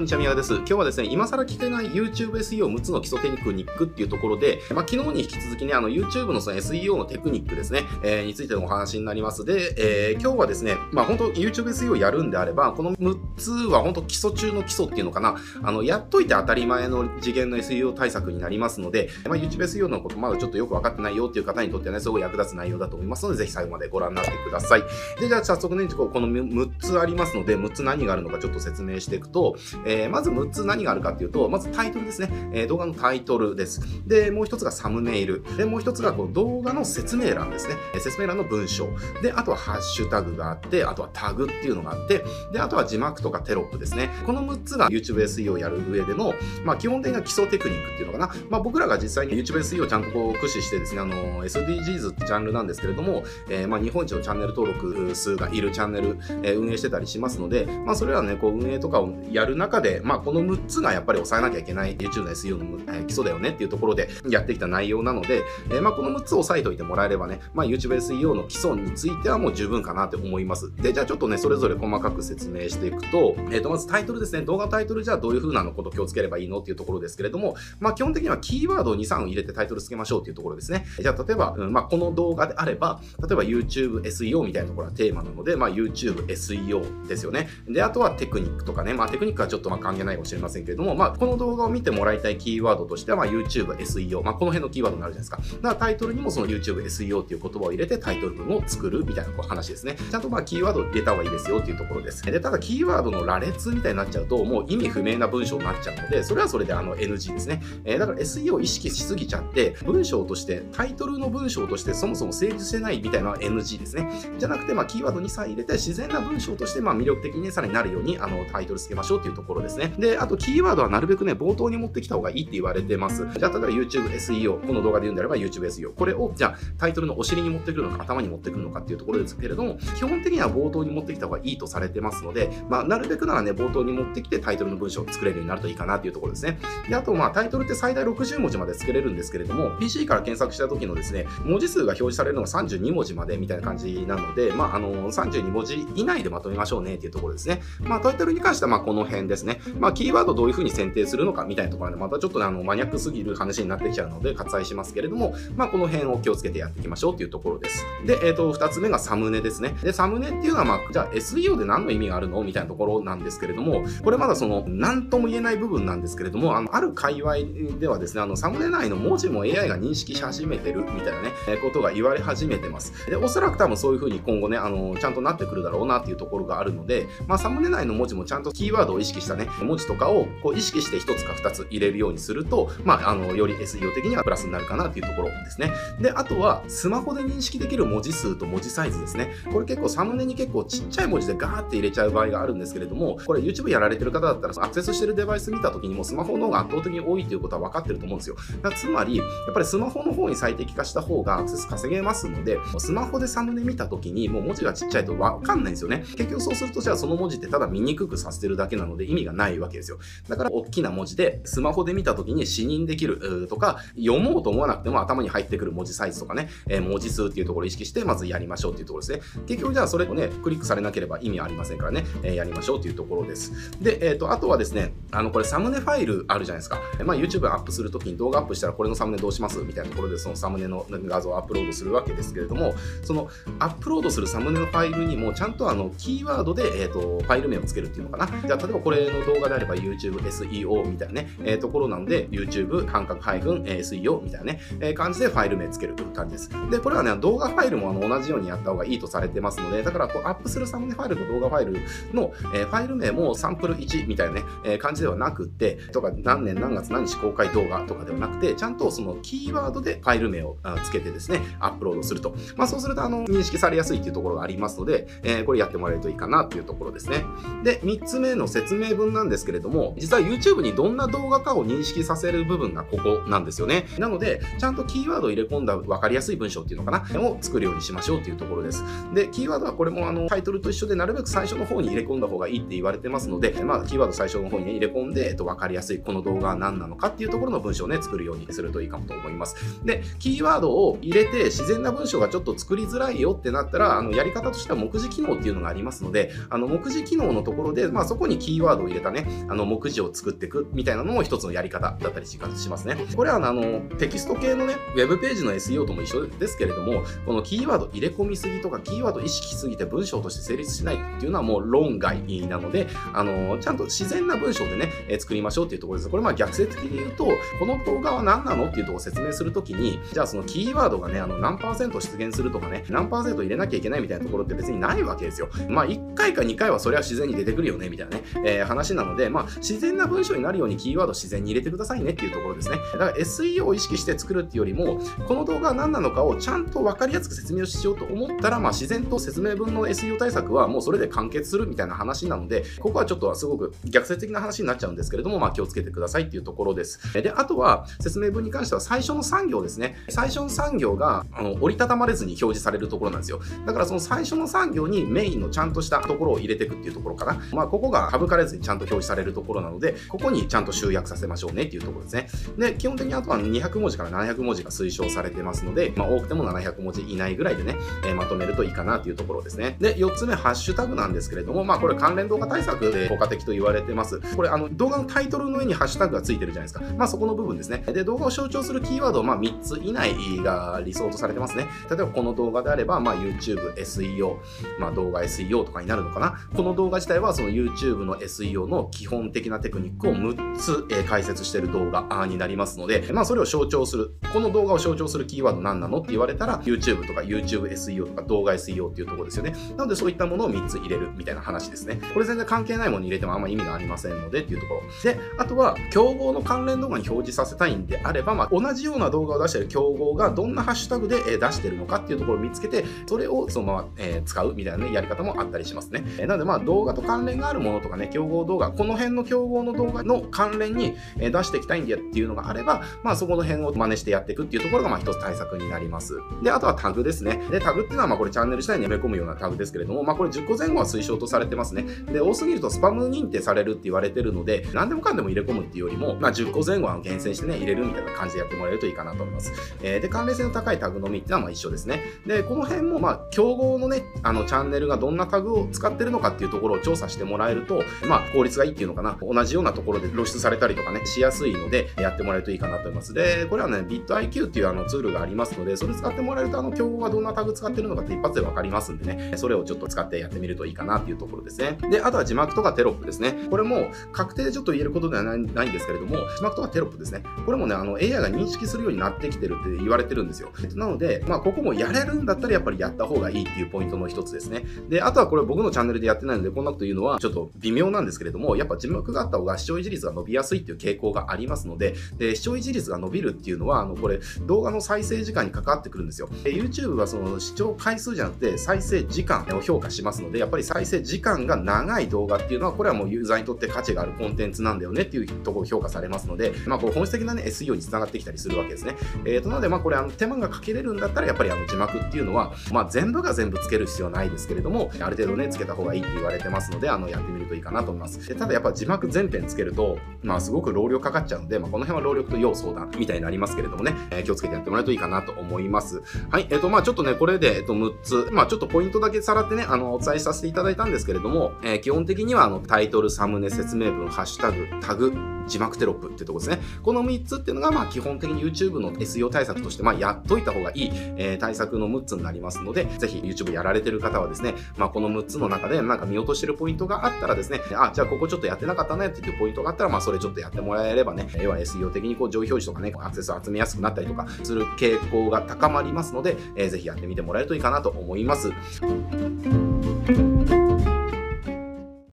んにちは、宮です。今日はですね、今更聞けない YouTube SEO6 つの基礎テクニックっていうところで、まあ、昨日に引き続きね、あの YouTube のその SEO のテクニックですね、えー、についてのお話になります。で、えー、今日はですね、まあ本当 YouTube SEO やるんであれば、この6つは本当基礎中の基礎っていうのかな、あの、やっといて当たり前の次元の SEO 対策になりますので、まあ、YouTube SEO のことまだちょっとよくわかってないよっていう方にとってはね、すごい役立つ内容だと思いますので、ぜひ最後までご覧になってください。で、じゃあ早速ね、この6つありますので、6つ何があるのかちょっと説明していくと、ええー、まず6つ何があるかっていうと、まずタイトルですね。えー、動画のタイトルです。で、もう一つがサムネイル。で、もう一つがこう動画の説明欄ですね。説明欄の文章。で、あとはハッシュタグがあって、あとはタグっていうのがあって、で、あとは字幕とかテロップですね。この6つが YouTube SE をやる上での、まあ、基本的な基礎テクニックっていうのかな。まあ、僕らが実際に YouTube SE をちゃんとこう駆使してですね、あの、SDGs ってジャンルなんですけれども、えー、まあ、日本一のチャンネル登録数がいるチャンネル、えー、運営してたりしますので、まあ、それらね、こう運営とかをやる中で、まあ、この6つがやっぱり抑えなきゃいけない YouTube の SEO の、え基礎だよねっていうところでやってきた内容なので、えー、まあ、この6つを押さえておいてもらえればね、まあ、YouTube SEO の基礎についてはもう十分かなって思います。で、じゃあちょっとね、それぞれ細かく説明していくと、えっ、ー、と、まずタイトルですね。動画タイトルじゃあどういう風なのこと気をつければいいのっていうところですけれども、まあ、基本的にはキーワードを2、3入れてタイトルつけましょうっていうところですね。じゃあ、例えば、うん、まあ、この動画であれば、例えば YouTube SEO みたいなところはテーマなので、まあ、YouTube SEO ですよね。で、あとはテクニックとかね、まあ、テクニックはちょっとまあ関係ないかもしれませんけれども、まあ、この動画を見てもらいたいキーワードとしては、ま、YouTube SEO、まあ、この辺のキーワードになるじゃないですか。だからタイトルにもその YouTube SEO っていう言葉を入れてタイトル文を作るみたいなこう話ですね。ちゃんとまあキーワードを入れた方がいいですよっていうところです。で、ただキーワードの羅列みたいになっちゃうと、もう意味不明な文章になっちゃうので、それはそれであの NG ですね。えー、だから SEO を意識しすぎちゃって、文章として、タイトルの文章としてそもそも成立してないみたいな NG ですね。じゃなくて、まあ、キーワードにさえ入れて自然な文章としてまあ魅力的にさらになるようにあのタイトルつけましょうっていうところですね。で、あとキーワードはなるべくね、冒頭に持ってきた方がいいって言われてます。じゃあ、例えば YouTube SEO、この動画で言うんであれば YouTube SEO。これを、じゃあ、タイトルのお尻に持ってくるのか、頭に持ってくるのかっていうところですけれども、基本的には冒頭に持ってきた方がいいとされてますので、まあ、なるべくならね、冒頭に持ってきてタイトルの文章を作れるようになるといいかなっていうところですね。で、あと、まあ、タイトルって最大60文字まで作れるんですけれども、PC から検索した時のですね、文字数が表示されるのが32文字までみたいな感じなので、まあ、あの、32文字以内でまとめましょうねっていうところですね。まあ、タイトルに関しては、まあ、この辺ですね。まあ、キーワードどういうふうに選定するのかみたいなところで、またちょっとね、あの、マニアックすぎる話になってきちゃうので、割愛しますけれども、まあ、この辺を気をつけてやっていきましょうっていうところです。で、えっ、ー、と、二つ目がサムネですね。で、サムネっていうのは、まあ、じゃあ SEO で何の意味があるのみたいなところなんですけれども、これまだその、何とも言えない部分なんですけれども、あの、ある界隈ではですね、あの、サムネ内の文字も AI が認識し始めてるみたいなね、えことが言われ始めてます。で、おそらく多分そういう風に今後ね、あの、ちゃんとなってくるだろうなっていうところがあるので、まあ、サムネ内の文字もちゃんとキーワードを意識したね、文字とかをこう意識して1つか2つ入れるようにすると、まあ、あの、より SEO 的にはプラスになるかなっていうところですね。で、あとは、スマホで認識できる文字数と文字サイズですね。これ結構サムネに結構ちっちゃい文字でガーって入れちゃう場合があるんですけれども、これ YouTube やられてる方だったら、アクセスしてるデバイス見た時にもスマホの方が圧倒的に多いということは分かってると思うんですよ。だつまり、やっぱりスマホの方に最適化した方がアクセス稼げますので、スマホでサムネ見た時にもう文字がちっちゃいと分かんないんですよね。結局そうすると、じゃあその文字ってただ見にくくさせてるだけなので意味がないわけですよ。だから大きな文字でスマホで見た時に視認できるとか、読もうと思わなくても頭に入ってくる文字サイズとかね、えー、文字数っていうところを意識してまずやりましょうっていうところですね。結局じゃあそれをね、クリックされなければ意味ありませんからね、えー、やりましょうっていうところです。で、えっ、ー、と、あとはですね、あの、これサムネファイルあるじゃないですか。まあ YouTube アップするときに動画アップしたらこれのサムネどうします？みたいなところでそのサムネの画像をアップロードするわけですけれども、そのアップロードするサムネのファイルにもちゃんとあの、キーワードで、えっ、と、ファイル名をつけるっていうのかな。じゃあ、例えばこれの動画であれば YouTube SEO みたいなね、えー、ところなので、YouTube 半角 -SEO みたいなね、えー、感じでファイル名つけるという感じです。で、これはね、動画ファイルもあの同じようにやった方がいいとされてますので、だからこうアップするサムネファイルと動画ファイルの、えー、ファイル名もサンプル1みたいなね、えー、感じではなくて、とか何年何月何日公開動画とかではなくて、ちゃんとそのキーワードでファイル名をつけてですね、アップロードすると。まあそうするとあの認識されやすいっていうところがありますので、えー、これやってもらえるといいかなっていうところですね。で、3つ目の説明文なんですけれども、実は YouTube にどんな動画かを認識させる部分がここなんですよね。なので、ちゃんとキーワードを入れ込んだ分かりやすい文章っていうのかな、を作るようにしましょうっていうところです。で、キーワードはこれもあのタイトルと一緒でなるべく最初の方に入れ込んだ方がいいって言われてますので、まあ、キーワード最初の方に、入れ込んで、えっと、分かりやすいこの動画は何なのかっていうところの文章をね、作るようにするといいかもと思います。で、キーワードを入れて自然な文章がちょっと作りづらいよってなったら、あのやり方としては目次機能っていうのがありますので、あの目次機能のところで、まあ、そこにキーワードを入れたね、あの、目次を作っていくみたいなのも一つのやり方だったりしますね。これはあの、テキスト系のね、ウェブページの SEO とも一緒ですけれども、このキーワード入れ込みすぎとか、キーワード意識すぎて文章として成立しないっていうのはもう論外なので、あの、ちゃんと自然な文章でね、え作りましょうっていうところです。これまあ逆説的に言うと、この動画は何なのっていうところを説明するときに、じゃあそのキーワードがね、あの、何パーセント出現するとかね、何パーセント入れなきゃいけないみたいなところって別にないわけですよ。まあ1回か2回はそれは自然に出てくるよね、みたいなね、えー、話話なので、まあ自然な文章になるようにキーワード自然に入れてくださいねっていうところですね。だから SEO を意識して作るっていうよりも、この動画は何なのかをちゃんと分かりやすく説明をしようと思ったら、まあ自然と説明文の SEO 対策はもうそれで完結するみたいな話なので、ここはちょっとすごく逆説的な話になっちゃうんですけれども、まあ気をつけてくださいっていうところです。で、あとは説明文に関しては最初の3行ですね。最初の3行があの折りたたまれずに表示されるところなんですよ。だからその最初の3行にメインのちゃんとしたところを入れていくっていうところかな。まあここが省かれずにゃんと表示されるところなので、ここにちゃんと集約させましょうねっていうところですね。で、基本的にあとは200文字から700文字が推奨されてますので、まあ多くても700文字以内ぐらいでね、えー、まとめるといいかなっていうところですね。で、4つ目、ハッシュタグなんですけれども、まあこれ関連動画対策で効果的と言われてます。これあの動画のタイトルの上にハッシュタグがついてるじゃないですか。まあそこの部分ですね。で、動画を象徴するキーワードをまあ3つ以内が理想とされてますね。例えばこの動画であれば、まあ YouTube、SEO、まあ動画 SEO とかになるのかな。この動画自体はその YouTube の SEO の基本的なテクニックを6つ、え解説している動画になりますので、まあそれを象徴する。この動画を象徴するキーワード何なのって言われたら、YouTube とか YouTube SEO とか動画 SEO っていうところですよね。なのでそういったものを3つ入れるみたいな話ですね。これ全然関係ないものに入れてもあんま意味がありませんのでっていうところ。で、あとは競合の関連動画に表示させたいんであれば、まあ、同じような動画を出している競合がどんなハッシュタグで出してるのかっていうところを見つけて、それをそのまま、え使うみたいなね、やり方もあったりしますね。なのでまあ動画と関連があるものとかね、競合動画、この辺の競合の動画の関連に出していきたいんだっていうのがあれば、まあそこの辺を真似してやっていくっていうところがまあ一つ対策になります。で、あとはタグですね。で、タグっていうのはまあこれチャンネル自体に埋め込むようなタグですけれども、まあこれ10個前後は推奨とされてますね。で、多すぎるとスパム認定されるって言われてるので、何でもかんでも入れ込むっていうよりも、まあ10個前後は厳選してね、入れるみたいな感じでやってもらえるといいかなと思います。えー、で、関連性の高いタグのみっていうのはまあ一緒ですね。で、この辺もまあ、競合のね、あの、チャンネルがどんなタグを使ってるのかっていうところを調査してもらえると、まあ、効率がいいっていうのかな。同じようなところで露出されたりとかね、しやすいので、やってもらえるといいかなと思います。で、これはね、BitIQ っていうあのツールがありますので、それ使ってもらえると、あの、競合がどんなタグ使ってるのかって一発でわかりますんでね、それをちょっと使ってやってみるといいかなっていうところですね。で、あとは字幕とかテロップですね。これも確定でちょっと言えることではないんですけれども、字幕とかテロップですね。これもね、あの、AI が認識するようになってきてるって言われてるんですよ。なので、まあ、ここもやれるんだったらやっぱりやった方がいいっていうポイントの一つですね。で、あとはこれ僕のチャンネルでやってないので、こんなこと言うのはちょっと微妙なんですけれども、やっぱ字幕があった方が視聴維持率が伸びやすいっていう傾向がありますので、で視聴維持率が伸びるっていうのは、あの、これ動画の再生時間に関わってくるんですよ。で YouTube はその視聴回数じゃなくて再生時間を評価しますので、やっぱり再生時間が長い動画っていうのは、これはもうユーザーにとって価値があるコンテンツなんだよねっていうところを評価されますので、まあ、こう本質的なね、SEO につながってきたりするわけですね。えー、と、なので、まあ、これ、あの、手間がかけれるんだったら、やっぱりあの字幕っていうのは、まあ、全部が全部つける必要ないですけれども、ある程度ね、つけた方がいいって言われてますので、あの、やってみるといいかなと思います。でただ、やっぱ字幕全編つけると、まあ、すごく労力かかっちゃうので、まあ、この辺は労力と要相談みたいになりますけれどもね、えー、気をつけてやってもらえるといいかなと思います。はい、えっ、ー、と、まあ、ちょっとね、これで、えっ、と、6つ、まあ、ちょっとポイントだけさらってね、あの、お伝えさせていただいたんですけれども、えー、基本的には、あの、タイトル、サムネ、説明文、ハッシュタグ、タグ、字幕テロップっていうとこですね。この3つっていうのが、まあ、基本的に YouTube の SEO 対策として、まあ、やっといた方がいい、えー、対策の6つになりますので、ぜひ YouTube やられてる方はですね、まあ、この6つの中で、なんか見落としてるポイントがあったらですね、あ、じゃあここちょっとやってなかったねっていうポイントがあったら、まあ、それちょっとやってもらえればね、要は SEO 的にこう上位表示とかね、アクセスを集めやすくなったりとかする傾向が高まりますので、えー、ぜひやってみてもらえるといいかなと思います。